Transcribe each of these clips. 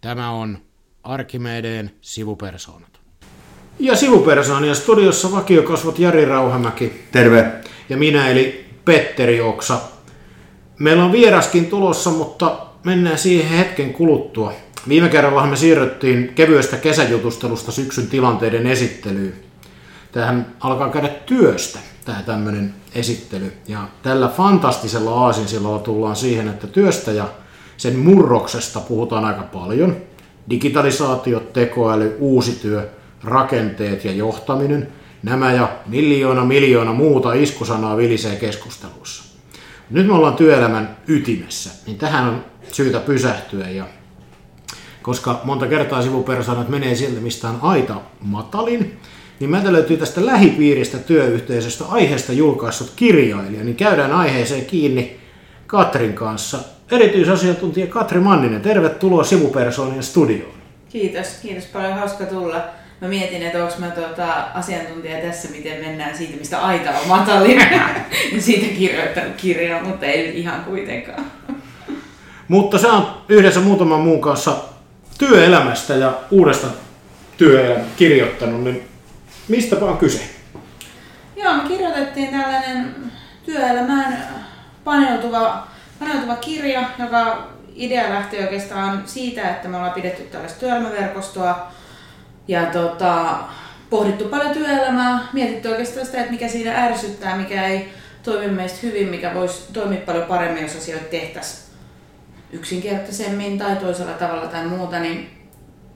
Tämä on Arkimedeen sivupersoonat. Ja sivupersoonia studiossa vakiokasvot Jari Rauhamäki. Terve. Ja minä eli Petteri Oksa. Meillä on vieraskin tulossa, mutta mennään siihen hetken kuluttua. Viime kerralla me siirryttiin kevyestä kesäjutustelusta syksyn tilanteiden esittelyyn. Tähän alkaa käydä työstä, tämä tämmöinen esittely. Ja tällä fantastisella aasinsillalla tullaan siihen, että työstä ja sen murroksesta puhutaan aika paljon. Digitalisaatio, tekoäly, uusi työ, rakenteet ja johtaminen. Nämä ja miljoona miljoona muuta iskusanaa vilisee keskustelussa. Nyt me ollaan työelämän ytimessä, niin tähän on syytä pysähtyä ja koska monta kertaa sivupersoonat menee sieltä, mistä on aita matalin, niin meiltä löytyy tästä lähipiiristä työyhteisöstä aiheesta julkaissut kirjailija, niin käydään aiheeseen kiinni Katrin kanssa. Erityisasiantuntija Katri Manninen, tervetuloa sivupersoonien studioon. Kiitos, kiitos paljon, hauska tulla. Mä mietin, että onko mä tuota asiantuntija tässä, miten mennään siitä, mistä aita on matalin. siitä kirjoittanut kirjaa, mutta ei ihan kuitenkaan. Mutta sä on yhdessä muutaman muun kanssa työelämästä ja uudesta työelämä kirjoittanut, niin mistä on kyse? Joo, me kirjoitettiin tällainen työelämään paneutuva, paneutuva kirja, joka idea lähti oikeastaan siitä, että me ollaan pidetty tällaista työelämäverkostoa ja tota, pohdittu paljon työelämää, mietitty oikeastaan sitä, että mikä siinä ärsyttää, mikä ei toimi meistä hyvin, mikä voisi toimia paljon paremmin, jos asioita tehtäisiin yksinkertaisemmin tai toisella tavalla tai muuta, niin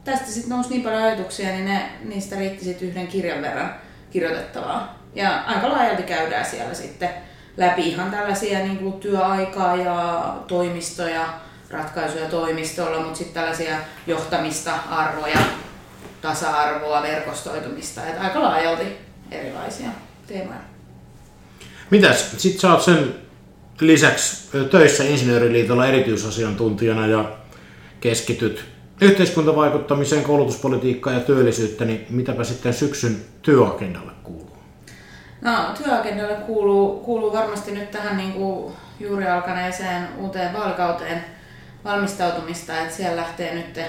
tästä sitten nousi niin paljon ajatuksia, niin ne, niistä riitti sitten yhden kirjan verran kirjoitettavaa. Ja aika laajalti käydään siellä sitten läpi ihan tällaisia niin kuin työaikaa ja toimistoja, ratkaisuja toimistolla, mutta sitten tällaisia johtamista, arvoja, tasa-arvoa, verkostoitumista, että aika laajalti erilaisia teemoja. Mitäs? Sitten sä oot sen lisäksi töissä Insinööriliitolla erityisasiantuntijana ja keskityt yhteiskuntavaikuttamiseen, koulutuspolitiikkaan ja työllisyyttä, niin mitäpä sitten syksyn työagendalle kuuluu? No, työagendalle kuuluu, kuuluu varmasti nyt tähän niin kuin juuri alkaneeseen uuteen vaalikauteen valmistautumista, että siellä lähtee nyt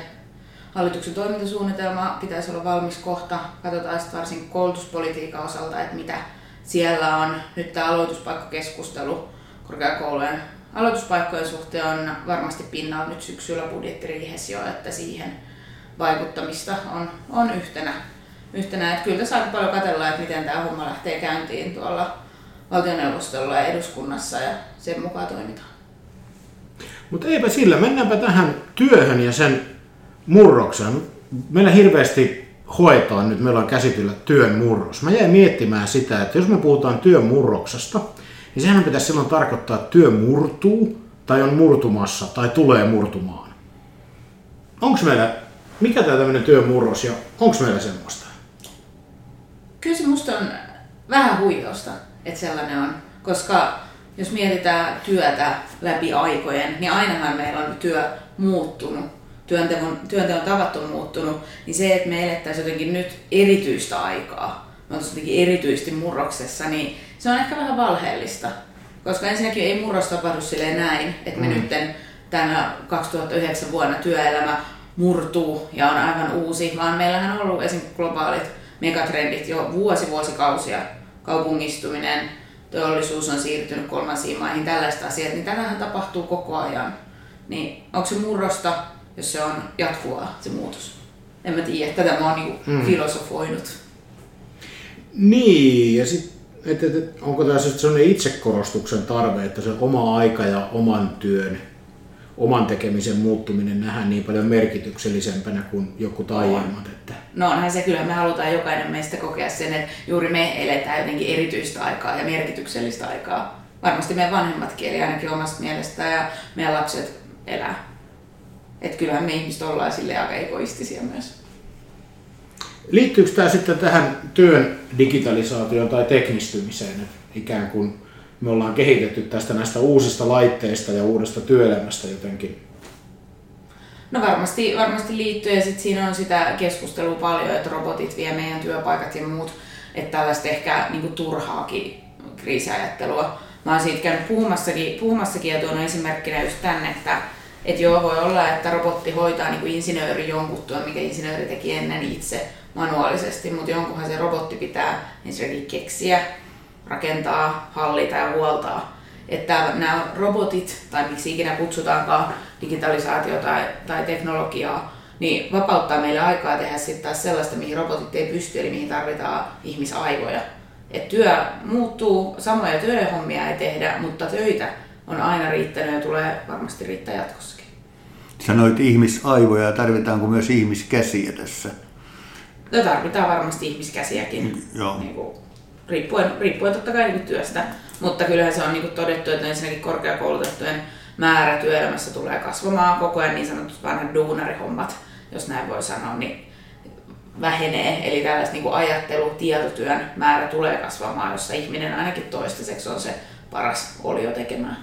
hallituksen toimintasuunnitelma, pitäisi olla valmis kohta. Katsotaan sitten varsin koulutuspolitiikan osalta, että mitä siellä on. Nyt tämä aloituspaikkakeskustelu korkeakoulujen aloituspaikkojen suhteen on varmasti pinnalla nyt syksyllä budjettiriihessä jo, että siihen vaikuttamista on, on yhtenä. Yhtenä. Että kyllä tässä aika paljon katsellaan, että miten tämä homma lähtee käyntiin tuolla valtioneuvostolla ja eduskunnassa ja sen mukaan toimitaan. Mutta eipä sillä, mennäänpä tähän työhön ja sen murrokseen. Meillä hirveästi hoetaan nyt, meillä on käsitellä työn murros. Mä jäin miettimään sitä, että jos me puhutaan työn murroksesta, niin sehän pitäisi silloin tarkoittaa, että työ murtuu, tai on murtumassa, tai tulee murtumaan. Onko meillä, mikä tämä tämmöinen työmurros ja onko meillä semmoista? Kyllä se musta on vähän huijausta, että sellainen on, koska jos mietitään työtä läpi aikojen, niin ainahan meillä on työ muuttunut, työnteon, työnteon tavat on muuttunut, niin se, että me elettäisiin jotenkin nyt erityistä aikaa, me oltaisiin jotenkin erityisesti murroksessa, niin se on ehkä vähän valheellista. Koska ensinnäkin ei murros tapahdu silleen näin, että me mm. nyt tänä 2009 vuonna työelämä murtuu ja on aivan uusi, vaan meillähän on ollut esim. globaalit megatrendit jo vuosi vuosikausia. Kaupungistuminen, teollisuus on siirtynyt kolmansiin maihin, tällaista asiat, niin tämähän tapahtuu koko ajan. Niin onko se murrosta, jos se on jatkuvaa se muutos? En mä tiedä, tätä mä oon niinku mm. filosofoinut. Niin, ja sitten että, että onko tämä sellainen itsekorostuksen tarve, että se oma aika ja oman työn, oman tekemisen muuttuminen nähdään niin paljon merkityksellisempänä kuin joku aiemmat? Että... No onhan se kyllä, me halutaan jokainen meistä kokea sen, että juuri me eletään jotenkin erityistä aikaa ja merkityksellistä aikaa. Varmasti meidän vanhemmatkin eli ainakin omasta mielestään ja meidän lapset elää. Että kyllähän me ihmiset ollaan sille aika egoistisia myös. Liittyykö tämä sitten tähän työn digitalisaatioon tai teknistymiseen, että ikään kuin me ollaan kehitetty tästä näistä uusista laitteista ja uudesta työelämästä jotenkin? No varmasti, varmasti liittyy ja sitten siinä on sitä keskustelua paljon, että robotit vie meidän työpaikat ja muut, että tällaista ehkä niin turhaakin kriisiajattelua. Mä oon siitä käynyt puhumassakin, puhumassakin ja tuonut esimerkkinä just tänne, että Että joo, voi olla, että robotti hoitaa niin kuin insinööri jonkun työn, mikä insinööri teki ennen itse manuaalisesti, mutta jonkunhan se robotti pitää ensinnäkin keksiä, rakentaa, hallita ja huoltaa. Että nämä robotit, tai miksi ikinä kutsutaankaan digitalisaatio tai, tai teknologiaa, niin vapauttaa meille aikaa tehdä sitten taas sellaista, mihin robotit ei pysty, eli mihin tarvitaan ihmisaivoja. Et työ muuttuu, samoja työhommia ei tehdä, mutta töitä on aina riittänyt ja tulee varmasti riittää jatkossakin. Sanoit ihmisaivoja, tarvitaanko myös ihmiskäsiä tässä? No tarvitaan varmasti ihmiskäsiäkin, Joo. Niin kuin, riippuen, riippuen totta kai niin työstä. Mutta kyllähän se on niin todettu, että ensinnäkin korkeakoulutettujen määrä työelämässä tulee kasvamaan koko ajan niin sanotut vanhat duunarihommat, jos näin voi sanoa, niin vähenee. Eli tällaista niin ajattelu, tietotyön määrä tulee kasvamaan, jossa ihminen ainakin toistaiseksi on se paras olio tekemään.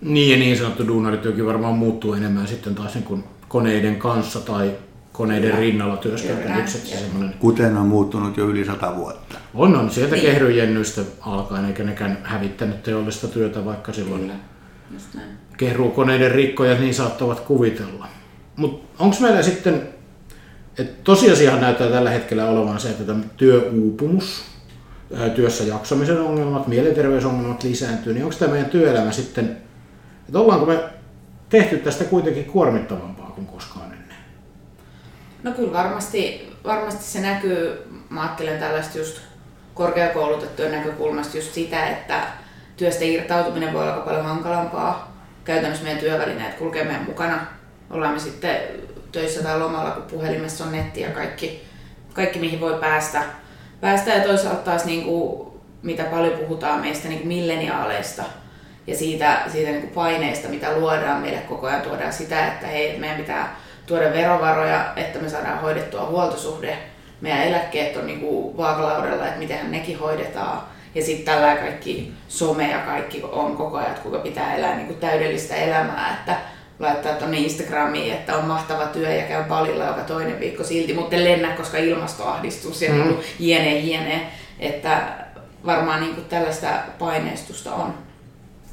Niin ja niin sanottu duunarityökin varmaan muuttuu enemmän sitten taas niin kuin koneiden kanssa tai koneiden ja. rinnalla työskentelykseksi. Kuten on muuttunut jo yli sata vuotta. On, on. Sieltä niin. kehryjennystä alkaen, eikä nekään hävittänyt teollista työtä, vaikka silloin Kyllä. Kehruukoneiden rikkoja niin saattavat kuvitella. Mutta onko meillä sitten, että tosiasiahan näyttää tällä hetkellä olevan se, että tämä työuupumus, työssä jaksamisen ongelmat, mielenterveysongelmat lisääntyy, niin onko tämä meidän työelämä sitten, että ollaanko me tehty tästä kuitenkin kuormittavampaa kuin koskaan? No kyllä varmasti, varmasti se näkyy, mä ajattelen tällaista just korkeakoulutettujen näkökulmasta just sitä, että työstä irtautuminen voi olla paljon hankalampaa. Käytännössä meidän työvälineet kulkee meidän mukana. Ollaan me sitten töissä tai lomalla, kun puhelimessa on netti ja kaikki, kaikki mihin voi päästä. päästä. Ja toisaalta taas niin kuin, mitä paljon puhutaan meistä niin kuin milleniaaleista ja siitä, siitä niin kuin paineista, mitä luodaan meille koko ajan, tuodaan sitä, että hei, meidän pitää tuoda verovaroja, että me saadaan hoidettua huoltosuhde. Meidän eläkkeet on niin kuin vaakalaudella, että miten nekin hoidetaan ja sitten tällä kaikki some ja kaikki on koko ajan, että kuinka pitää elää niin kuin täydellistä elämää, että laittaa tuonne Instagramiin, että on mahtava työ ja käy balilla joka toinen viikko silti, mutta lennä, koska ilmastoahdistus ja mm. niin jene jene, että varmaan niin kuin tällaista paineistusta on.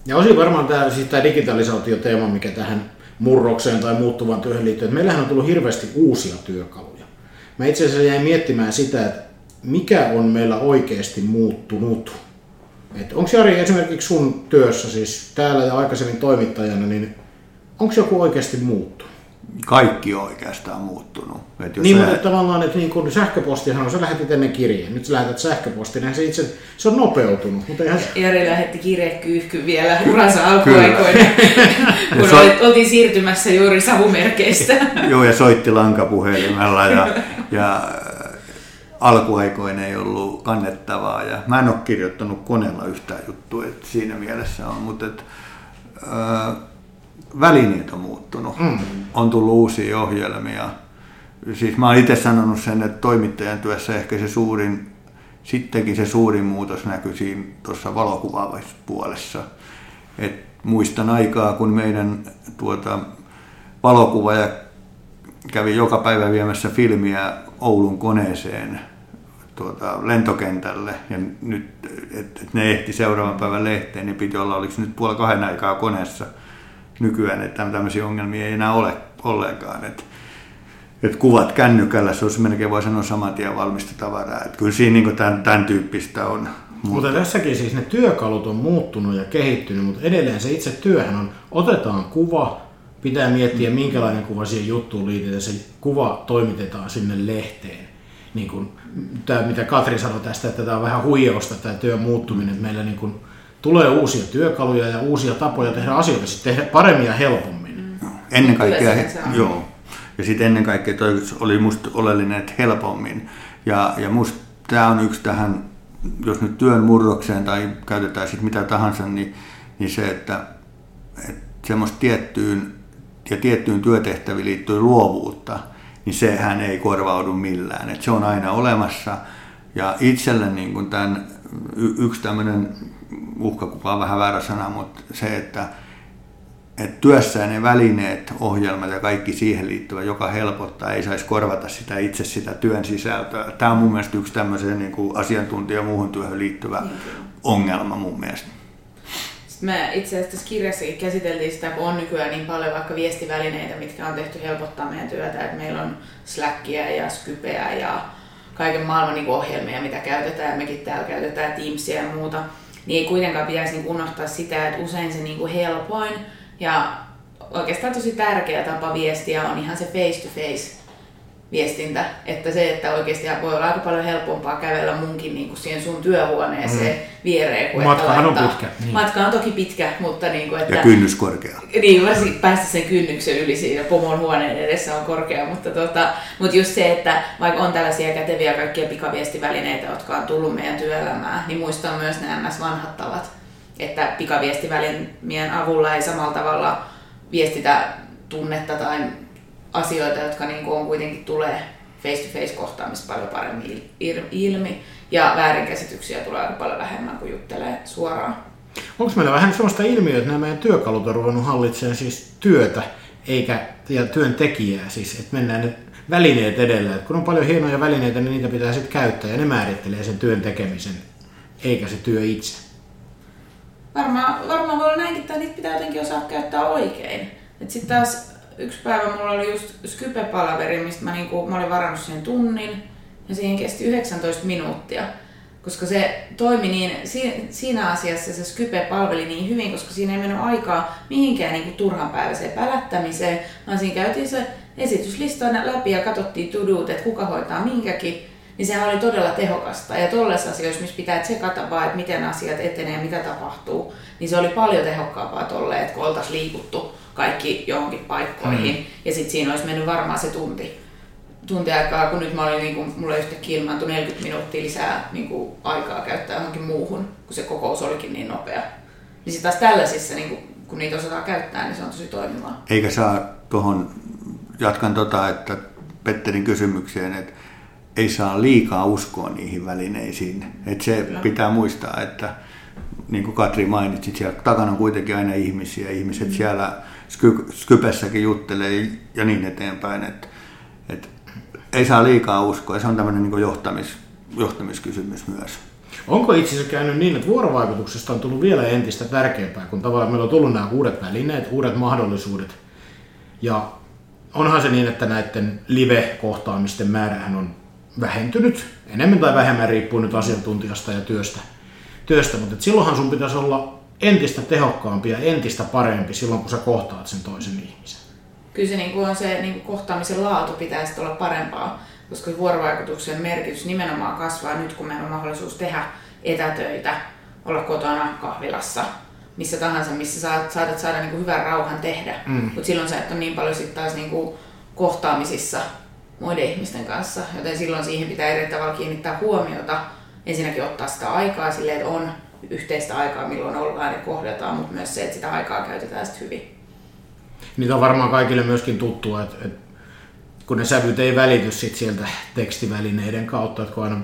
Ja osin varmaan tämä, siis tämä digitalisaatio-teema, mikä tähän murrokseen tai muuttuvan työhön liittyy, että meillähän on tullut hirveästi uusia työkaluja. Mä itse asiassa jäin miettimään sitä, että mikä on meillä oikeasti muuttunut. onko Jari esimerkiksi sun työssä, siis täällä ja aikaisemmin toimittajana, niin onko joku oikeasti muuttunut? Kaikki on oikeastaan muuttunut. Et jos niin, sä... mutta tavallaan, että niin kun sähköpostihan on, sä lähetit ennen kirjeen, nyt sä lähetät sähköpostin, niin se itse, se on nopeutunut. Mutta ihan... Jari lähetti kirjekyyhky vielä uransa alkuaikoina, kun so... oltiin siirtymässä juuri savumerkeistä. Joo, ja soitti lankapuhelimella ja, ja alkuaikoina ei ollut kannettavaa ja mä en ole kirjoittanut koneella yhtään juttua, että siinä mielessä on, mutta et, ö, välineet on muuttunut, mm. on tullut uusia ohjelmia. Siis mä oon itse sanonut sen, että toimittajan työssä ehkä se suurin, sittenkin se suurin muutos näkyy siinä tuossa valokuvaavassa puolessa. Et muistan aikaa, kun meidän tuota, valokuvaaja kävi joka päivä viemässä filmiä Oulun koneeseen tuota, lentokentälle ja nyt, että et ne ehti seuraavan päivän lehteen, niin piti olla, oliko nyt puoli kahden aikaa koneessa nykyään, että tämmöisiä ongelmia ei enää ole ollenkaan. Että et kuvat kännykällä, se olisi melkein voi sanoa saman tien valmista tavaraa. Että kyllä siinä niin tämän, tämän tyyppistä on. Mutta... mutta tässäkin siis ne työkalut on muuttunut ja kehittynyt, mutta edelleen se itse työhän on, otetaan kuva, pitää miettiä minkälainen kuva siihen juttuun liitetään, se kuva toimitetaan sinne lehteen niin kuin, tämä, mitä Katri sanoi tästä, että tämä on vähän huijausta tämä työn muuttuminen, että meillä niin kuin, tulee uusia työkaluja ja uusia tapoja tehdä asioita, sitten tehdä paremmin ja helpommin. Mm. Ennen kaikkea, joo. Ja sitten ennen kaikkea toi oli musta oleellinen, että helpommin. Ja, ja musta tämä on yksi tähän, jos nyt työn murrokseen tai käytetään sitten mitä tahansa, niin, niin se, että, että semmoista tiettyyn ja tiettyyn työtehtäviin liittyy luovuutta – niin sehän ei korvaudu millään. Et se on aina olemassa. Ja itselle niin kuin tämän, y- yksi tämmöinen uhkakuva on vähän väärä sana, mutta se, että, että työssä ne välineet, ohjelmat ja kaikki siihen liittyvä, joka helpottaa, ei saisi korvata sitä itse sitä työn sisältöä. Tämä on mun mielestä yksi tämmöisen niin kuin asiantuntija muuhun työhön liittyvä ongelma mun mielestä. Sitten me itse asiassa tässä kirjassakin käsiteltiin sitä, kun on nykyään niin paljon vaikka viestivälineitä, mitkä on tehty helpottaa meidän työtä. Että meillä on Slackia ja Skypeä ja kaiken maailman niin ohjelmia, mitä käytetään. Mekin täällä käytetään Teamsia ja muuta. Niin ei kuitenkaan pitäisi niin unohtaa sitä, että usein se niin helpoin ja oikeastaan tosi tärkeä tapa viestiä on ihan se face-to-face viestintä. Että se, että oikeasti voi olla aika paljon helpompaa kävellä munkin niin kuin siihen sun työhuoneeseen mm. viereen. Kuin Matkahan on pitkä. Niin. Matka on toki pitkä, mutta niin kuin, että... Ja kynnys korkea. Niin, päästä sen kynnyksen yli siinä pomon huoneen edessä on korkea, mutta, tota, mutta just se, että vaikka on tällaisia käteviä kaikkia pikaviestivälineitä, jotka on tullut meidän työelämään, niin muistaa myös nämä vanhat tavat, että pikaviestivälineen avulla ei samalla tavalla viestitä tunnetta tai asioita, jotka niin kuin on kuitenkin tulee face-to-face kohtaamista paljon paremmin ilmi ja väärinkäsityksiä tulee aika paljon vähemmän kuin juttelee suoraan. Onko meillä vähän sellaista ilmiötä, että nämä meidän työkalut on ruvennut hallitsemaan siis työtä eikä ja työntekijää, siis että mennään ne välineet edellä. Että kun on paljon hienoja välineitä, niin niitä pitää sitten käyttää ja ne määrittelee sen työn tekemisen, eikä se työ itse. Varmaan, varmaan voi olla näinkin, että niitä pitää jotenkin osaa käyttää oikein. Sitten taas yksi päivä mulla oli just Skype-palaveri, mistä mä, niinku, mä olin varannut sen tunnin ja siihen kesti 19 minuuttia. Koska se toimi niin, siinä asiassa se Skype palveli niin hyvin, koska siinä ei mennyt aikaa mihinkään niin kuin turhanpäiväiseen pälättämiseen, vaan siinä käytiin se esityslista läpi ja katsottiin to että kuka hoitaa minkäkin, niin sehän oli todella tehokasta. Ja tollaisissa asioissa, missä pitää tsekata vaan, että miten asiat etenee ja mitä tapahtuu, niin se oli paljon tehokkaampaa tolleen, että kun oltaisiin liikuttu kaikki johonkin paikkoihin. Mm. Ja sitten siinä olisi mennyt varmaan se tunti, tunti aikaa, kun nyt mä olin, niin kuin, mulle yhtäkkiä ilmaantui 40 minuuttia lisää niin kuin, aikaa käyttää johonkin muuhun, kun se kokous olikin niin nopea. Niin sitten taas tällaisissa, niin kuin, kun niitä osataan käyttää, niin se on tosi toimivaa. Eikä saa tuohon, jatkan tota, että Petterin kysymykseen, että ei saa liikaa uskoa niihin välineisiin. Että se Kyllä. pitää muistaa, että niin kuin Katri mainitsi, siellä takana on kuitenkin aina ihmisiä. Ihmiset mm. siellä Sky, Skypessäkin juttelee ja niin eteenpäin. Että, että ei saa liikaa uskoa. Se on tämmöinen niin johtamis, johtamiskysymys myös. Onko itse asiassa käynyt niin, että vuorovaikutuksesta on tullut vielä entistä tärkeämpää, kun tavallaan meillä on tullut nämä uudet välineet, uudet mahdollisuudet. Ja onhan se niin, että näiden live-kohtaamisten määrähän on vähentynyt, enemmän tai vähemmän riippuu nyt asiantuntijasta ja työstä. Työstä mutta silloinhan sun pitäisi olla entistä tehokkaampi ja entistä parempi silloin, kun sä kohtaat sen toisen ihmisen. Kyllä se niin kuin on se niin kuin kohtaamisen laatu pitäisi olla parempaa, koska vuorovaikutuksen merkitys nimenomaan kasvaa nyt, kun meillä on mahdollisuus tehdä etätöitä, olla kotona kahvilassa, missä tahansa, missä saat, saatat saada niin kuin hyvän rauhan tehdä. Mm. Mutta silloin sä et ole niin paljon sitten taas niin kuin kohtaamisissa muiden ihmisten kanssa, joten silloin siihen pitää eri tavalla kiinnittää huomiota. Ensinnäkin ottaa sitä aikaa silleen, että on yhteistä aikaa, milloin ollaan ja kohdataan, mutta myös se, että sitä aikaa käytetään sitten hyvin. Niitä on varmaan kaikille myöskin tuttua, että, että kun ne sävyt ei välity sit sieltä tekstivälineiden kautta, että kun aina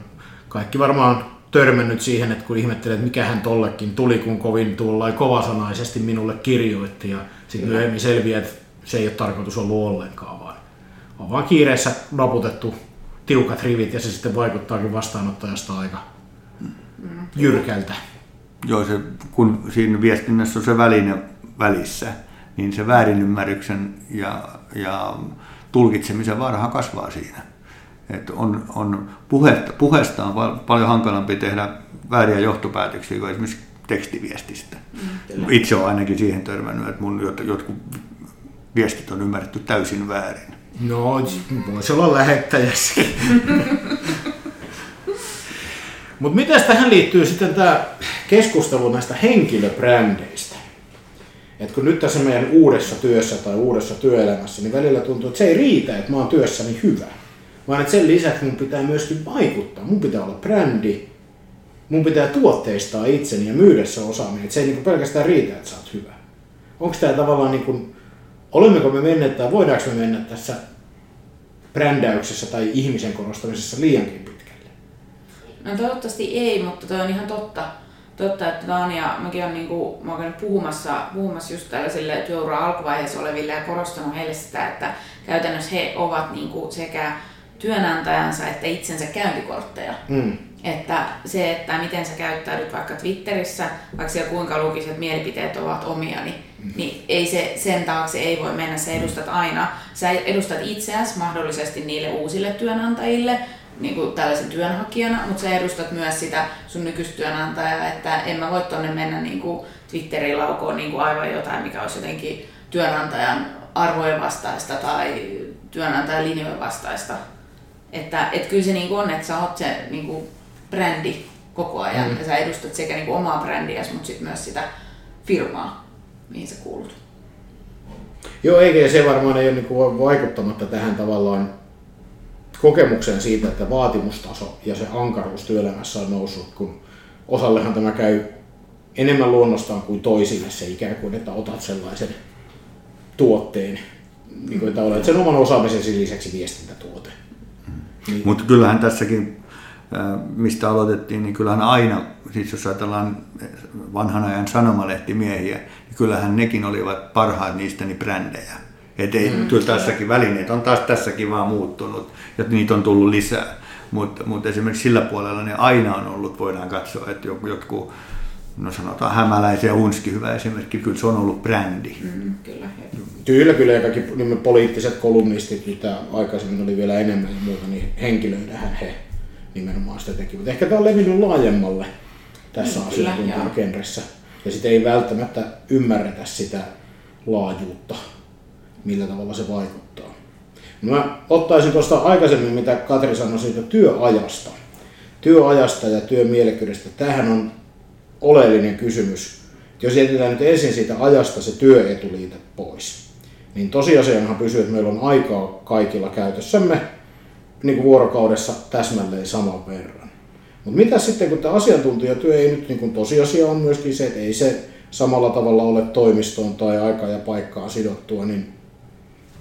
kaikki varmaan törmännyt siihen, että kun ihmettelee, että mikä hän tollekin tuli, kun kovin tuollain kovasanaisesti minulle kirjoitti ja sitten myöhemmin selviää, että se ei ole tarkoitus ollut ollenkaan, vaan on vaan kiireessä naputettu tiukat rivit ja se sitten vaikuttaakin vastaanottajasta aika jyrkältä. Joo, se, kun siinä viestinnässä on se väline välissä, niin se väärinymmärryksen ja, ja tulkitsemisen vaarahan kasvaa siinä. Et on, on puhetta, puheesta on paljon hankalampi tehdä vääriä johtopäätöksiä kuin esimerkiksi tekstiviestistä. Mm, Itse olen ainakin siihen törmännyt, että mun jotkut viestit on ymmärretty täysin väärin. No, voisi olla lähettäjässäkin. Mutta miten tähän liittyy sitten tämä keskustelu näistä henkilöbrändeistä? Et kun nyt tässä meidän uudessa työssä tai uudessa työelämässä, niin välillä tuntuu, että se ei riitä, että mä oon työssäni hyvä. Vaan että sen lisäksi mun pitää myöskin vaikuttaa. Mun pitää olla brändi, mun pitää tuotteistaa itseni ja myydä se osaaminen. Että se ei niin pelkästään riitä, että sä oot hyvä. Onko tämä tavallaan niin kuin, olemmeko me menneet tai voidaanko me mennä tässä brändäyksessä tai ihmisen korostamisessa liiankin pitkälle? No toivottavasti ei, mutta toi on ihan totta. Totta, että tämä on, ja mäkin olen, niin kuin, mä olen puhumassa, puhumassa just tällaisille työura alkuvaiheessa oleville ja korostanut heille sitä, että käytännössä he ovat niin kuin sekä työnantajansa että itsensä käyntikortteja. Mm. Että se, että miten sä käyttäydyt vaikka Twitterissä, vaikka siellä kuinka lukiset mielipiteet ovat omia, niin. Niin ei se, sen taakse ei voi mennä. Sä edustat aina, sä edustat itseäsi mahdollisesti niille uusille työnantajille, niin kuin tällaisen työnhakijana, mutta sä edustat myös sitä sun nykyistä työnantajaa, että en mä voi tonne mennä niin kuin Twitterin laukoon niin kuin aivan jotain, mikä olisi jotenkin työnantajan arvojen vastaista tai työnantajan linjojen vastaista. Että et kyllä se niin kuin on, että sä oot se niin kuin brändi koko ajan mm. ja sä edustat sekä niin kuin omaa brändiäsi, mutta sitten myös sitä firmaa, mihin sä kuulut. Joo, eikä se varmaan ei ole niin vaikuttamatta tähän tavallaan kokemukseen siitä, että vaatimustaso ja se ankaruus työelämässä on noussut, kun osallehan tämä käy enemmän luonnostaan kuin toisille se ikään kuin, että otat sellaisen tuotteen, niin kuin, että olet sen oman osaamisesi lisäksi viestintätuote. Niin. Mutta kyllähän tässäkin, mistä aloitettiin, niin kyllähän aina, siis jos ajatellaan vanhan ajan sanomalehtimiehiä, niin kyllähän nekin olivat parhaat niistä niin brändejä. Että ei, mm, kyllä tässäkin välineet on taas tässäkin vaan muuttunut ja niitä on tullut lisää. Mutta mut esimerkiksi sillä puolella ne aina on ollut, voidaan katsoa, että joku, jotkut no sanotaan hämäläisen ja unski hyvä esimerkki, kyllä se on ollut brändi. Mm, kyllä. Kyllä, kyllä, ja kaikki niin poliittiset kolumnistit, mitä aikaisemmin oli vielä enemmän ja muuta, niin henkilöidähän he nimenomaan sitä tekivät. Ehkä tämä on levinnyt laajemmalle tässä mm, asiantuntijakenressä. Ja sitten ei välttämättä ymmärretä sitä laajuutta, millä tavalla se vaikuttaa. Mä ottaisin tuosta aikaisemmin, mitä Katri sanoi siitä työajasta. Työajasta ja työmielekkyydestä. Tähän on oleellinen kysymys. Jos jätetään nyt ensin siitä ajasta se työetuliite pois, niin tosiasianahan pysyy, että meillä on aikaa kaikilla käytössämme niin kuin vuorokaudessa täsmälleen saman verran. Mutta mitä sitten, kun tämä asiantuntijatyö ei nyt niin kuin tosiasia on myöskin se, että ei se samalla tavalla ole toimistoon tai aikaa ja paikkaa sidottua, niin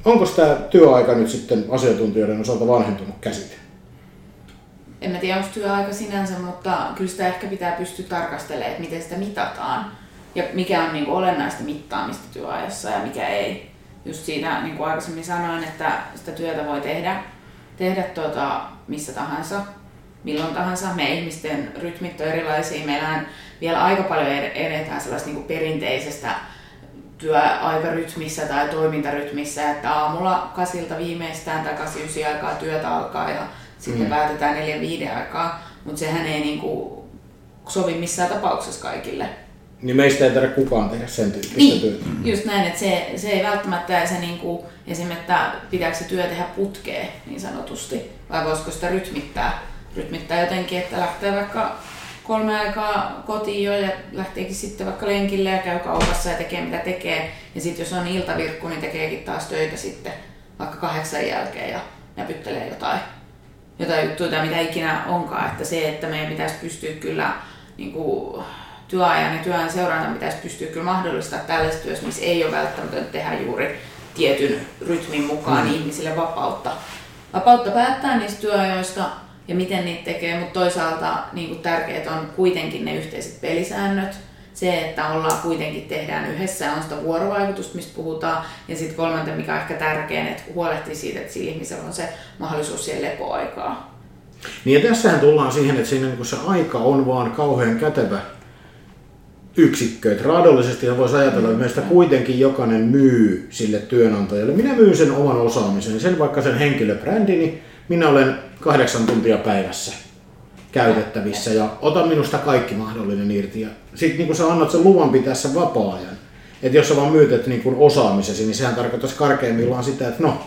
onko tämä työaika nyt sitten asiantuntijoiden osalta vanhentunut käsite? en mä tiedä onko työaika sinänsä, mutta kyllä sitä ehkä pitää pystyä tarkastelemaan, että miten sitä mitataan ja mikä on niin kuin olennaista mittaamista työajassa ja mikä ei. Just siitä, niin kuin aikaisemmin sanoin, että sitä työtä voi tehdä, tehdä tuota, missä tahansa, milloin tahansa. Me ihmisten rytmit on erilaisia. Meillä vielä aika paljon edetään sellaista niin kuin perinteisestä työaikarytmissä tai toimintarytmissä, että aamulla kasilta viimeistään tai 89 aikaa työtä alkaa ja sitten mm. päätetään neljän viiden aikaa, mutta sehän ei niinku sovi missään tapauksessa kaikille. Niin meistä ei tarvitse kukaan tehdä sen tyyppistä niin, työtä. just näin, että se, se ei välttämättä se niinku, esimerkiksi, että pitääkö se työ tehdä putkeen niin sanotusti, vai voisiko sitä rytmittää, rytmittää jotenkin, että lähtee vaikka kolme aikaa kotiin jo ja lähteekin sitten vaikka lenkille ja käy kaupassa ja tekee mitä tekee. Ja sitten jos on iltavirkku, niin tekeekin taas töitä sitten vaikka kahdeksan jälkeen ja näpyttelee jotain jotain juttuja tai mitä ikinä onkaan. Että se, että meidän pitäisi pystyä kyllä niin kuin, työajan ja työajan seuranta pitäisi pystyä kyllä mahdollistamaan tällaisessa työssä, missä ei ole välttämätöntä tehdä juuri tietyn rytmin mukaan mm. ihmisille vapautta. Vapautta päättää niistä työajoista ja miten niitä tekee, mutta toisaalta niin tärkeät on kuitenkin ne yhteiset pelisäännöt, se, että ollaan kuitenkin tehdään yhdessä, on sitä vuorovaikutusta, mistä puhutaan. Ja sitten kolmanten, mikä on ehkä tärkein, että huolehtii siitä, että sillä ihmisellä on se mahdollisuus siihen lepoaikaa. Niin ja tässähän tullaan siihen, että siinä niin se aika on vaan kauhean kätevä yksikkö. Että raadollisesti voisi ajatella, että meistä kuitenkin jokainen myy sille työnantajalle. Minä myyn sen oman osaamisen, sen vaikka sen henkilöbrändini. Minä olen kahdeksan tuntia päivässä käytettävissä ja ota minusta kaikki mahdollinen irti. Ja sitten niin kun sä annat sen luvan pitää sen vapaa-ajan. Että jos sä vaan myytet niin kun osaamisesi, niin sehän tarkoittaisi karkeimmillaan sitä, että no,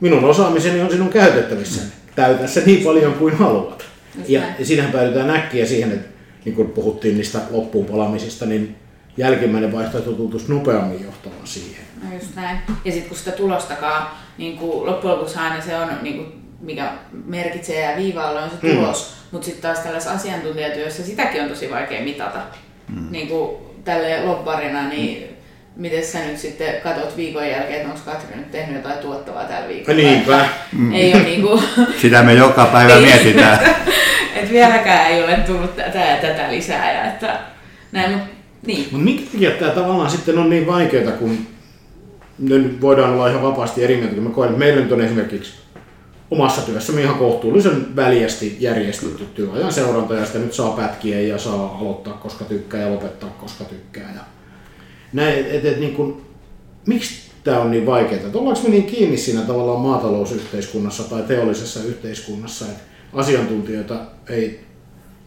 minun osaamiseni on sinun käytettävissä. Täytä se niin paljon kuin haluat. ja, ja siinähän päädytään näkkiä siihen, että niin kun puhuttiin niistä loppuun palamisista, niin jälkimmäinen vaihtoehto tuntuisi nopeammin johtamaan siihen. No just näin. Ja sitten kun sitä tulostakaan, niin kuin loppujen lopuksi aina se on, niin kuin, mikä merkitsee ja viivaalla on se mm. tulos, mm. Mutta sitten taas tällaisessa asiantuntijatyössä sitäkin on tosi vaikea mitata. Mm. Niin kuin tälle lobbarina, niin mm. miten sä nyt sitten katot viikon jälkeen, että onko Katri nyt tehnyt jotain tuottavaa tällä viikolla? Niinpä. Mm. Ei ole niinku... Sitä me joka päivä mietitään. että vieläkään ei ole tullut tätä ja tätä lisää. Ja että, näin, mut, niin. Mut minkä takia tämä tavallaan sitten on niin vaikeaa, kun nyt voidaan olla ihan vapaasti eri mieltä, kun mä koen, että meillä nyt on esimerkiksi omassa työssämme ihan kohtuullisen väljästi järjestetty työajan seuranta ja sitä nyt saa pätkiä ja saa aloittaa koska tykkää ja lopettaa koska tykkää. Ja näin, et, et, niin kuin, miksi tämä on niin vaikeaa? Ollaanko me niin kiinni siinä tavallaan maatalousyhteiskunnassa tai teollisessa yhteiskunnassa, että asiantuntijoita ei...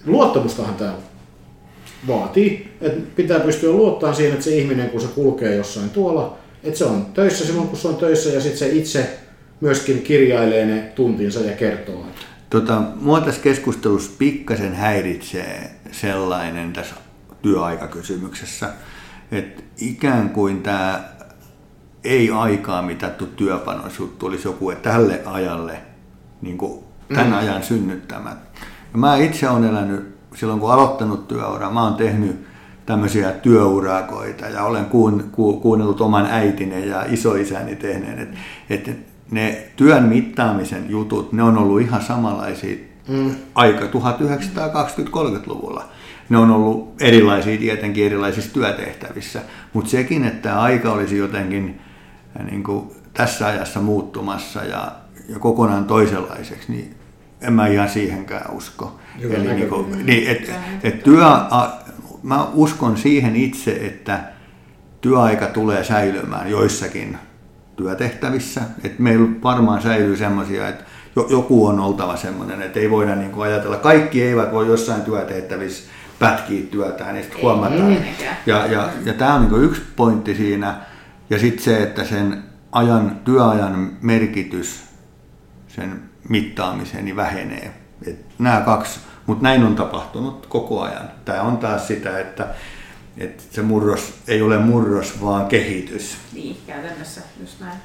Luottamustahan tämä vaatii, että pitää pystyä luottamaan siihen, että se ihminen, kun se kulkee jossain tuolla, että se on töissä silloin, kun se on töissä ja sitten se itse myöskin kirjailee ne tuntinsa ja kertoo. Tota, mua tässä keskustelussa pikkasen häiritsee sellainen tässä työaikakysymyksessä, että ikään kuin tämä ei aikaa mitattu työpanosjuttu olisi joku, että tälle ajalle, niin kuin tämän mm. ajan synnyttämät. Ja mä itse olen elänyt silloin, kun aloittanut työuraa, mä oon tehnyt tämmöisiä työurakoita ja olen kuun, ku, kuunnellut oman äitini ja isoisäni tehneen, että et ne työn mittaamisen jutut, ne on ollut ihan samanlaisia mm. aika 1920-30-luvulla. Ne on ollut erilaisia tietenkin erilaisissa työtehtävissä, mutta sekin, että aika olisi jotenkin äh, niin kuin tässä ajassa muuttumassa ja, ja kokonaan toisenlaiseksi, niin en mä ihan siihenkään usko. Hyvä Eli niin kuin, niin, et, et työ, mä uskon siihen itse, että työaika tulee säilymään joissakin työtehtävissä. Että meillä varmaan säilyy semmoisia, että joku on oltava semmoinen, että ei voida niin kuin ajatella, kaikki eivät voi jossain työtehtävissä pätkiä työtään, niin sitten huomataan. Ja, ja, ja tämä on niin yksi pointti siinä. Ja sitten se, että sen ajan, työajan merkitys sen mittaamiseen niin vähenee. Et nämä kaksi, mutta näin on tapahtunut koko ajan. Tämä on taas sitä, että että se murros ei ole murros, vaan kehitys. Niin, käytännössä just näin.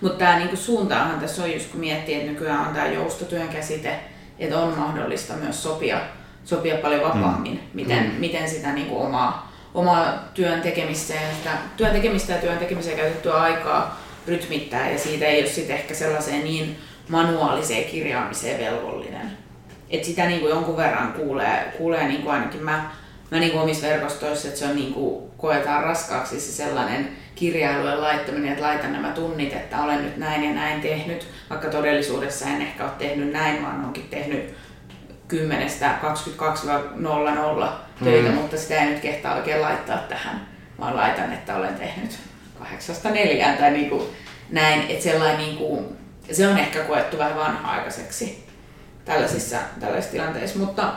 Mutta tämä niinku suuntaahan tässä on, just kun miettii, että nykyään on tämä joustotyön käsite, että on mahdollista myös sopia, sopia paljon vapaammin, mm. miten, mm. miten sitä niinku omaa, omaa työn tekemistä ja, sitä, työn tekemistä ja työn tekemiseen käytettyä aikaa rytmittää ja siitä ei ole sitten ehkä sellaiseen niin manuaaliseen kirjaamiseen velvollinen. Et sitä niinku jonkun verran kuulee, kuulee niinku ainakin mä mä niin omissa verkostoissa, että se on niin kuin, koetaan raskaaksi se sellainen kirjailujen laittaminen, että laitan nämä tunnit, että olen nyt näin ja näin tehnyt, vaikka todellisuudessa en ehkä ole tehnyt näin, vaan onkin tehnyt 10 22.00 töitä, mm. mutta sitä ei nyt kehtaa oikein laittaa tähän, vaan laitan, että olen tehnyt 8.4 tai niin kuin näin, että sellainen niin kuin, se on ehkä koettu vähän vanha-aikaiseksi tällaisissa, tällaisissa tilanteissa, mutta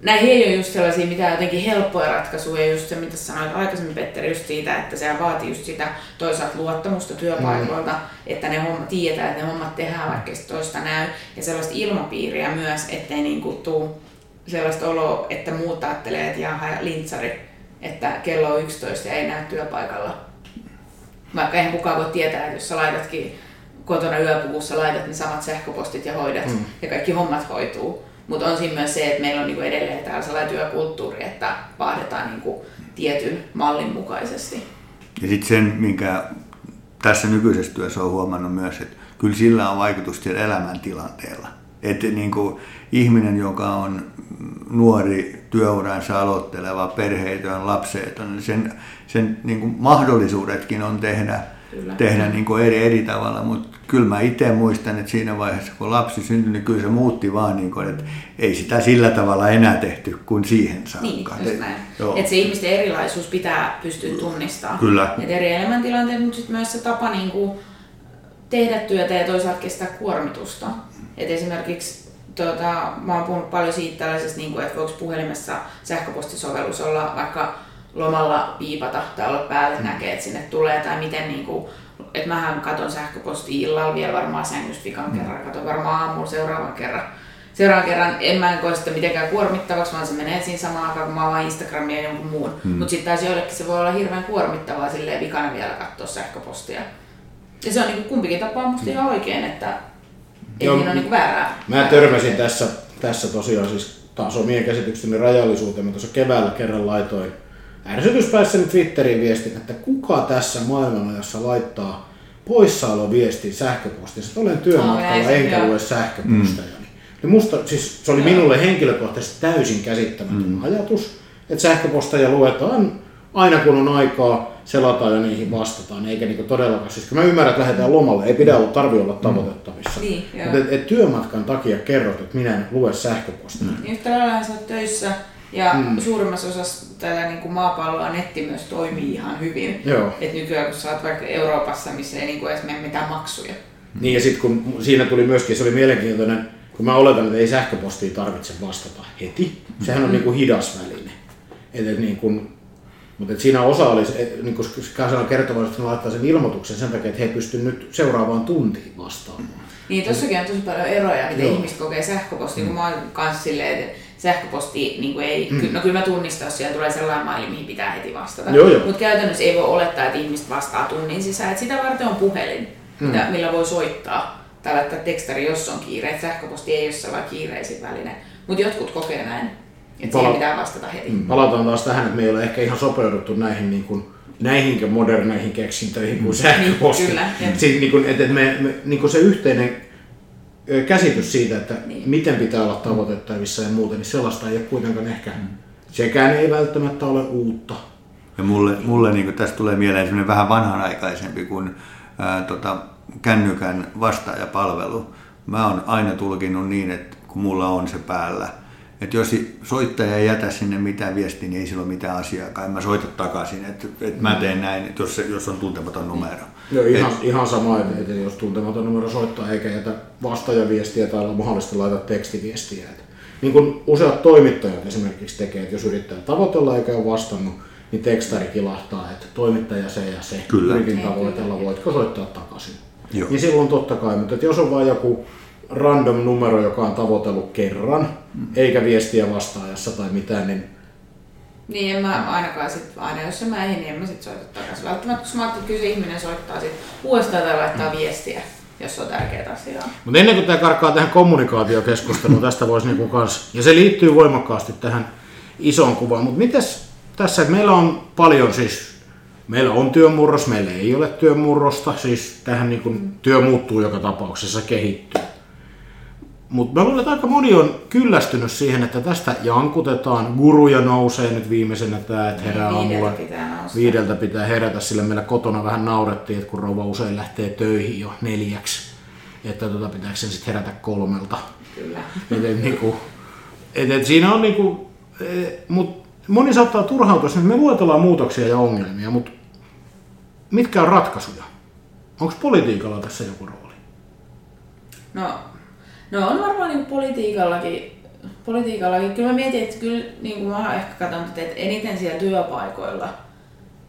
näihin ei ole just sellaisia mitään jotenkin helppoja ratkaisuja, just se mitä sanoit aikaisemmin Petteri, just siitä, että se vaatii just sitä toisaalta luottamusta työpaikoilta, mm. että ne hommat, tietää, että ne hommat tehdään vaikka toista näy, ja sellaista ilmapiiriä myös, ettei niin kuin tuu sellaista oloa, että muut ajattelee, että jaha, lintsari, että kello on 11 ja ei näy työpaikalla. Vaikka eihän kukaan voi tietää, että jos sä laitatkin kotona yöpuvussa, laitat ne samat sähköpostit ja hoidat, mm. ja kaikki hommat hoituu mutta on siinä myös se, että meillä on niinku edelleen täällä sellainen työkulttuuri, että vaihdetaan niinku tietyn mallin mukaisesti. Ja sitten sen, minkä tässä nykyisessä työssä on huomannut myös, että kyllä sillä on vaikutus siellä elämäntilanteella. Että niin kuin ihminen, joka on nuori työuransa aloitteleva, perheetön, lapseeton, niin sen, sen niin kuin mahdollisuudetkin on tehdä kyllä. tehdä niin kuin eri, eri tavalla, mutta kyllä mä itse muistan, että siinä vaiheessa kun lapsi syntyi, niin kyllä se muutti vaan, niin kuin, että ei sitä sillä tavalla enää tehty kuin siihen saakka. Niin, just näin. Että se ihmisten erilaisuus pitää pystyä tunnistamaan. Kyllä. Et eri elämäntilanteet, mutta sitten myös se tapa niin kuin tehdä työtä ja toisaalta kestää kuormitusta. Et esimerkiksi tota, mä oon puhunut paljon siitä tällaisesta, niin kuin, että voiko puhelimessa sähköpostisovellus olla vaikka lomalla piipata tai olla päälle, mm. näkee, että sinne tulee, tai miten niin kuin, että mähän katon sähköpostia illalla vielä varmaan sängystä vikan mm. kerran, katon varmaan aamulla seuraavan kerran. Seuraavan kerran en mä en koe sitä mitenkään kuormittavaksi, vaan se menee siinä samaan aikaan, kun mä avaan Instagramia ja jonkun muun. Mm. Mutta sitten taas joillekin se voi olla hirveän kuormittavaa silleen vikana vielä katsoa sähköpostia. Ja se on niin kumpikin tapa on musta ihan oikein, että ei Joo, siinä ole niin väärää. Mä törmäsin tässä, tässä tosiaan siis taas omien käsitykseni rajallisuuteen. Mä tuossa keväällä kerran laitoin ärsytyspäissäni Twitterin viestin, että kuka tässä maailmanajassa laittaa poissaoloviestin sähköpostissa, että olen työmatkalla enkä lue sähköposteja. Mm. Ja musta, siis se oli minulle henkilökohtaisesti täysin käsittämätön mm. ajatus, että sähköposteja luetaan aina kun on aikaa. selataan ja niihin vastataan, eikä niinku todellakaan, siis kun mä ymmärrän, että lähdetään lomalle, ei pidä olla tarvi olla tavoitettavissa. Niin. Mutta et, et työmatkan takia kerrot, että minä en lue sähköpostia. Niin Yhtä lailla sä oot töissä ja mm. suurimmassa osassa tätä niin kuin maapalloa netti myös toimii ihan hyvin. Joo. Et nykyään kun sä oot vaikka Euroopassa, missä ei niin kuin edes mene mitään maksuja. Niin ja sitten kun siinä tuli myöskin, se oli mielenkiintoinen, kun mä oletan, että ei sähköpostiin tarvitse vastata heti. Sehän on niinku hidas väline. Et, et niin kun, mutta et siinä osa oli, et, niin kun sanoi kertomaan, että ne laittaa sen ilmoituksen sen takia, että he pystyvät nyt seuraavaan tuntiin vastaamaan. Niin tossakin on tosi paljon eroja, miten Joo. ihmiset kokee sähköpostia, kun mä oon kans silleen, että sähköposti niin kuin ei, mm. no kyllä mä tunnistan, jos siellä tulee sellainen maili, mihin pitää heti vastata. Mutta käytännössä ei voi olettaa, että ihmiset vastaa tunnin sisään. Et sitä varten on puhelin, mm. mitä, millä voi soittaa tai laittaa tekstari, jos on kiire. Et sähköposti ei ole sellainen kiireisin väline. Mutta jotkut kokee näin, että Pala- siihen pitää vastata heti. Mm. Palataan taas tähän, että me ei ole ehkä ihan sopeuduttu näihin niin kuin, näihinkin moderneihin keksintöihin kuin sähköposti. Niin, kyllä. Siis, niin kuin, että että me, me, niin kuin se yhteinen käsitys siitä, että Niin. miten pitää olla tavoitettavissa ja muuta, niin sellaista ei ole kuitenkaan ehkä, sekään ei välttämättä ole uutta. Ja mulle, mulle niin tästä tulee mieleen semmoinen vähän vanhanaikaisempi kuin ää, tota, kännykän vastaajapalvelu. Mä oon aina tulkinut niin, että kun mulla on se päällä, että jos soittaja ei jätä sinne mitään viestiä, niin ei sillä ole mitään asiaakaan. En mä soita takaisin, että, että mä teen näin, että jos, jos on tuntematon numero. Joo, ihan, Et- ihan sama, että, että jos tuntematon numero soittaa eikä jätä vastaajaviestiä tai olla mahdollista laittaa tekstiviestiä. Että, niin kuin useat toimittajat esimerkiksi tekee, että jos yrittää tavoitella eikä ole vastannut, niin tekstari kilahtaa, että toimittaja se ja se. Kyllä. Yritin tavoitella, voitko soittaa takaisin. Joo. Niin silloin totta kai, mutta että jos on vain joku random numero, joka on tavoitellut kerran, eikä viestiä vastaajassa tai mitään, niin Niin en mä ainakaan sit, aina jos mä ei, niin en mä sit soita takaisin. Välttämättä, koska mä ajattelin, että kyllä se ihminen soittaa sit uudestaan tai laittaa viestiä, jos on tärkeää asiaa. Mutta ennen kuin tämä karkaa tähän kommunikaatiokeskusteluun, tästä voisi niinku kans, ja se liittyy voimakkaasti tähän isoon kuvaan, mutta mitäs tässä, että meillä on paljon siis, meillä on työmurros, meillä ei ole työmurrosta, siis tähän niinku työ muuttuu joka tapauksessa, kehittyy. Mutta mä luulen, että aika moni on kyllästynyt siihen, että tästä jankutetaan, guruja nousee nyt viimeisenä tämä, että herää Viideltä aamulla. pitää nousta. Viideltä pitää herätä, sillä meillä kotona vähän naurettiin, että kun rouva usein lähtee töihin jo neljäksi, että tota, pitääkö sen sitten herätä kolmelta. Kyllä. Et, et, niinku, et, et siinä on niinku, e, mut moni saattaa turhautua, että me luetellaan muutoksia ja ongelmia, mutta mitkä on ratkaisuja? Onko politiikalla tässä joku rooli? No, no on varmaan niin politiikallakin, politiikallakin. Kyllä mä mietin, että kyllä niin kuin mä ehkä katson, että eniten siellä työpaikoilla,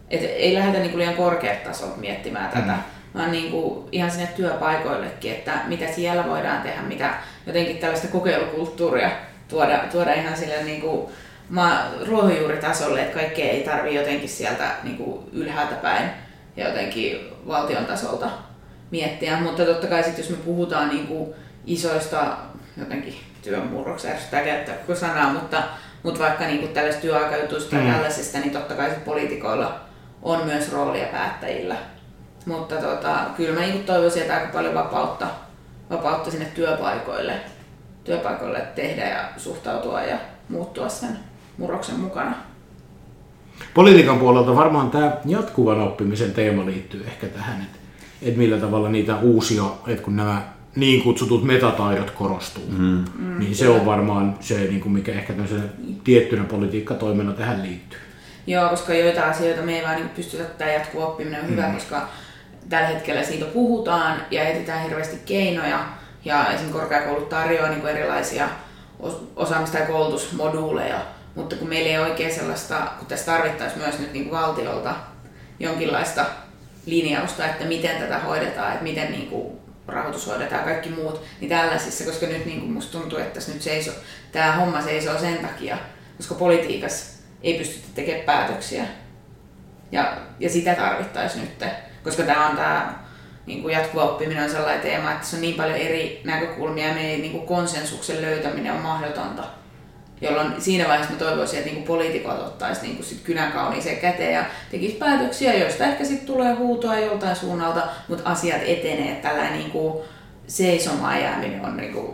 että ei lähdetä niin kuin liian korkeat tasot miettimään tätä, vaan niin kuin ihan sinne työpaikoillekin, että mitä siellä voidaan tehdä, mitä jotenkin tällaista kokeilukulttuuria tuoda, tuoda ihan sille niin kuin maa, ruohonjuuritasolle, että kaikkea ei tarvi jotenkin sieltä niin kuin ylhäältä päin ja jotenkin valtion tasolta miettiä, mutta totta kai sitten jos me puhutaan niin kuin isoista jotenkin työnmurroksia, ärsyttää käyttää koko sanaa, mutta, mutta vaikka niin kuin tällaisista työaikajutuista mm. Ja tällaisista, niin totta kai poliitikoilla on myös roolia päättäjillä. Mutta tota, kyllä mä niin toivoisin, että aika paljon vapautta, vapautta sinne työpaikoille, työpaikoille tehdä ja suhtautua ja muuttua sen murroksen mukana. Politiikan puolelta varmaan tämä jatkuvan oppimisen teema liittyy ehkä tähän, että, että millä tavalla niitä uusia, että kun nämä niin kutsutut metataidot korostuu, mm. niin se on varmaan se, niin kuin mikä ehkä tämmöisenä tiettynä politiikkatoimena tähän liittyy. Joo, koska joita asioita me ei vaan niin pystytä, tämä jatkuva oppiminen on hyvä, koska tällä hetkellä siitä puhutaan ja etsitään hirveästi keinoja ja esimerkiksi korkeakoulut tarjoaa niin erilaisia os- osaamista ja koulutusmoduuleja, mutta kun meillä ei ole oikein sellaista, kun tässä tarvittaisiin myös nyt niin kuin valtiolta jonkinlaista linjausta, että miten tätä hoidetaan, että miten niin kuin rahoitus hoidetaan kaikki muut, niin tällaisissa, koska nyt niin kuin musta tuntuu, että tässä nyt seiso, tämä homma seisoo sen takia, koska politiikassa ei pystytä tekemään päätöksiä. Ja, ja sitä tarvittaisiin nyt, koska tämä on tämä niin kuin jatkuva oppiminen on sellainen teema, että se on niin paljon eri näkökulmia ja meidän niin kuin konsensuksen löytäminen on mahdotonta. Jolloin siinä vaiheessa mä toivoisin, että niin kuin poliitikot ottaisi niin kuin sit kynän kauniiseen käteen ja tekisi päätöksiä, joista ehkä sitten tulee huutoa joltain suunnalta, mutta asiat etenee. Tällainen niin kuin seisomaan jääminen on niin kuin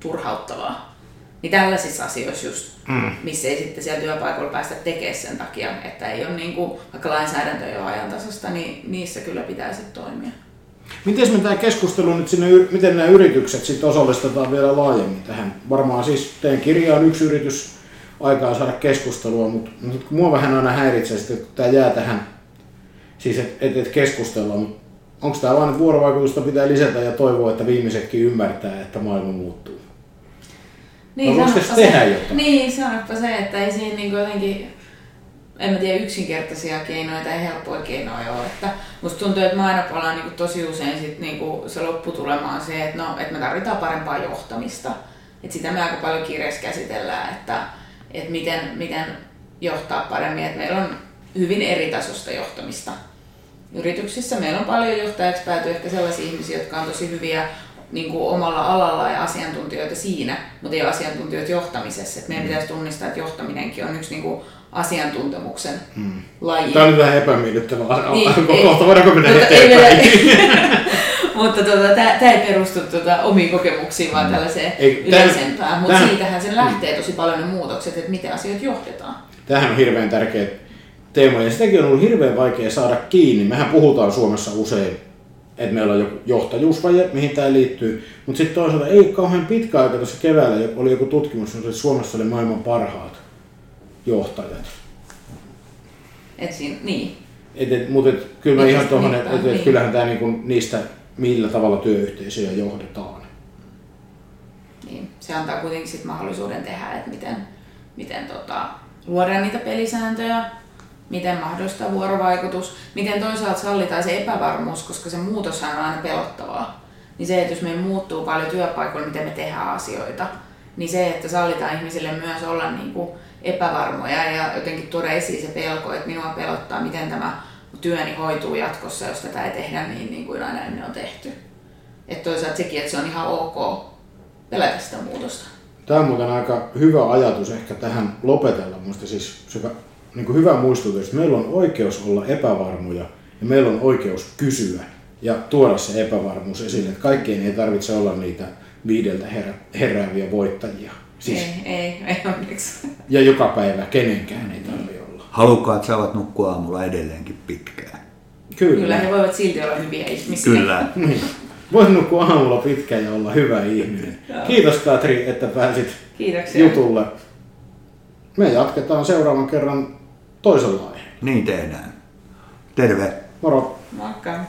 turhauttavaa. Niin tällaisissa asioissa just, mm. missä ei sitten siellä työpaikoilla päästä tekemään sen takia, että ei ole niin kuin, vaikka lainsäädäntö ei ole ajantasasta, niin niissä kyllä pitää sitten toimia. Miten me tämä keskustelu nyt sinne, miten nämä yritykset sitten osallistetaan vielä laajemmin tähän? Varmaan siis teidän kirja on yksi yritys aikaa saada keskustelua, mutta, mutta mua vähän aina häiritsee sitten, että tämä jää tähän, siis että et, et keskustellaan, onko tämä vain, että vuorovaikutusta pitää lisätä ja toivoa, että viimeisetkin ymmärtää, että maailma muuttuu? Niin, no, sanoppa tehdä se, jotain? Niin, sanoppa se, että ei siinä niin jotenkin, en mä tiedä, yksinkertaisia keinoja tai helppoja keinoja ole. Että musta tuntuu, että mä aina palaan niin tosi usein sit niin se lopputulema on se, että, no, että me tarvitaan parempaa johtamista. Et sitä me aika paljon kirjassa käsitellään, että, että miten, miten johtaa paremmin. Että meillä on hyvin eritasosta johtamista yrityksissä. Meillä on paljon johtajaksi pääty ehkä sellaisia ihmisiä, jotka on tosi hyviä niin kuin omalla alalla ja asiantuntijoita siinä, mutta ei ole asiantuntijoita johtamisessa. Et meidän mm. pitäisi tunnistaa, että johtaminenkin on yksi niin kuin asiantuntemuksen hmm. laji. Tämä on nyt vähän epämiellyttävä. Niin, Kohta voidaanko mennä eteenpäin? mutta tota, tämä ei perustu tota, omiin kokemuksiin, vaan mm. tällaiseen ei, yleisempään. Mutta siitähän sen lähtee tosi paljon ne muutokset, että miten asioita johdetaan. Tämähän on hirveän tärkeä teema ja sitäkin on ollut hirveän vaikea saada kiinni. Mehän puhutaan Suomessa usein että meillä on joku johtajuusvaje, mihin tämä liittyy. Mutta sitten toisaalta ei kauhean pitkä aika tuossa keväällä oli joku tutkimus, että Suomessa oli maailman parhaat johtajat. Et siinä, niin. Et, et, mutta et, kyllä mä ihan tuohon, että et, et, niin. kyllähän tämä niinku niistä, millä tavalla työyhteisöjä johdetaan. Niin, se antaa kuitenkin sit mahdollisuuden tehdä, että miten, miten tota, luodaan niitä pelisääntöjä, miten mahdollistaa vuorovaikutus, miten toisaalta sallitaan se epävarmuus, koska se muutos on aina pelottavaa. Niin se, että jos meillä muuttuu paljon työpaikoilla, miten me tehdään asioita, niin se, että sallitaan ihmisille myös olla niin kuin epävarmoja ja jotenkin tuoda esiin se pelko, että minua pelottaa, miten tämä työni hoituu jatkossa, jos tätä ei tehdä niin, niin kuin aina ennen on tehty. Että toisaalta sekin, että se on ihan ok pelätä sitä muutosta. Tämä on muuten aika hyvä ajatus ehkä tähän lopetella. Minusta siis se niin kuin hyvä muistutus, että meillä on oikeus olla epävarmoja ja meillä on oikeus kysyä ja tuoda se epävarmuus esille. Kaikkien ei tarvitse olla niitä viideltä herä, herääviä voittajia. Siis, ei, ei, ei onneksi. Ja joka päivä kenenkään ei tarvitse olla. Halukkaat saavat nukkua aamulla edelleenkin pitkään. Kyllä. Kyllä he voivat silti olla hyviä ihmisiä. Kyllä. niin. Voit nukkua aamulla pitkään ja olla hyvä ihminen. Kiitos Katri, että pääsit Kiitoksia. jutulle. Me jatketaan seuraavan kerran toisella aiheella. Niin tehdään. Terve. Moro. Moikka.